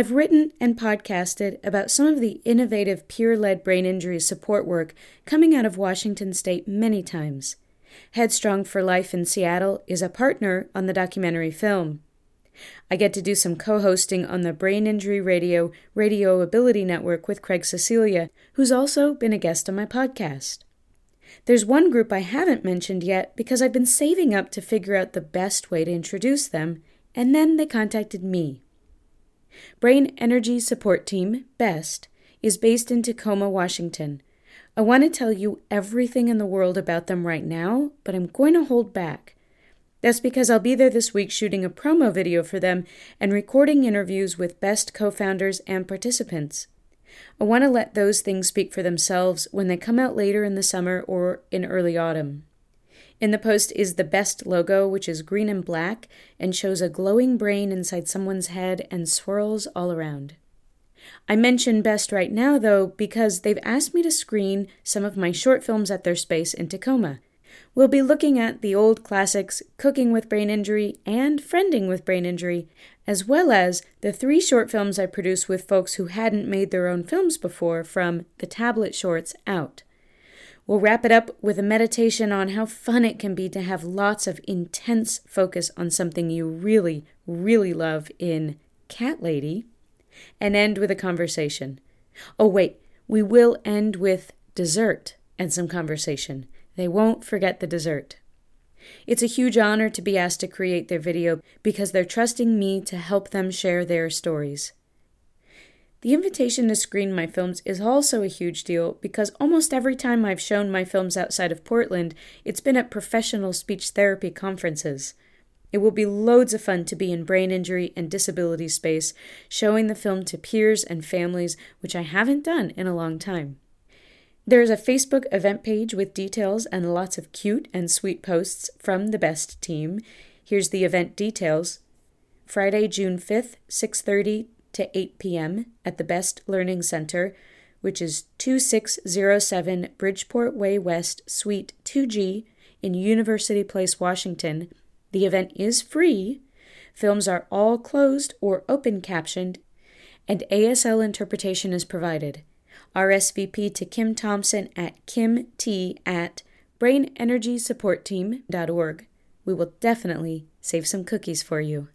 I've written and podcasted about some of the innovative peer led brain injury support work coming out of Washington State many times. Headstrong for Life in Seattle is a partner on the documentary film. I get to do some co hosting on the Brain Injury Radio Radio Ability Network with Craig Cecilia, who's also been a guest on my podcast. There's one group I haven't mentioned yet because I've been saving up to figure out the best way to introduce them, and then they contacted me. Brain Energy Support Team, BEST, is based in Tacoma, Washington. I want to tell you everything in the world about them right now, but I'm going to hold back. That's because I'll be there this week shooting a promo video for them and recording interviews with BEST co founders and participants. I want to let those things speak for themselves when they come out later in the summer or in early autumn. In the post is the best logo, which is green and black and shows a glowing brain inside someone's head and swirls all around. I mention Best right now, though, because they've asked me to screen some of my short films at their space in Tacoma. We'll be looking at the old classics Cooking with Brain Injury and Friending with Brain Injury, as well as the three short films I produced with folks who hadn't made their own films before from the tablet shorts out. We'll wrap it up with a meditation on how fun it can be to have lots of intense focus on something you really, really love in Cat Lady, and end with a conversation. Oh, wait, we will end with dessert and some conversation. They won't forget the dessert. It's a huge honor to be asked to create their video because they're trusting me to help them share their stories. The invitation to screen my films is also a huge deal because almost every time I've shown my films outside of Portland, it's been at professional speech therapy conferences. It will be loads of fun to be in brain injury and disability space, showing the film to peers and families, which I haven't done in a long time. There is a Facebook event page with details and lots of cute and sweet posts from the best team. Here's the event details. Friday, June 5th, 6:30 to 8 p.m. at the Best Learning Center, which is 2607 Bridgeport Way West, Suite 2G in University Place, Washington. The event is free. Films are all closed or open captioned, and ASL interpretation is provided. RSVP to Kim Thompson at kimt at brainenergysupportteam.org. We will definitely save some cookies for you.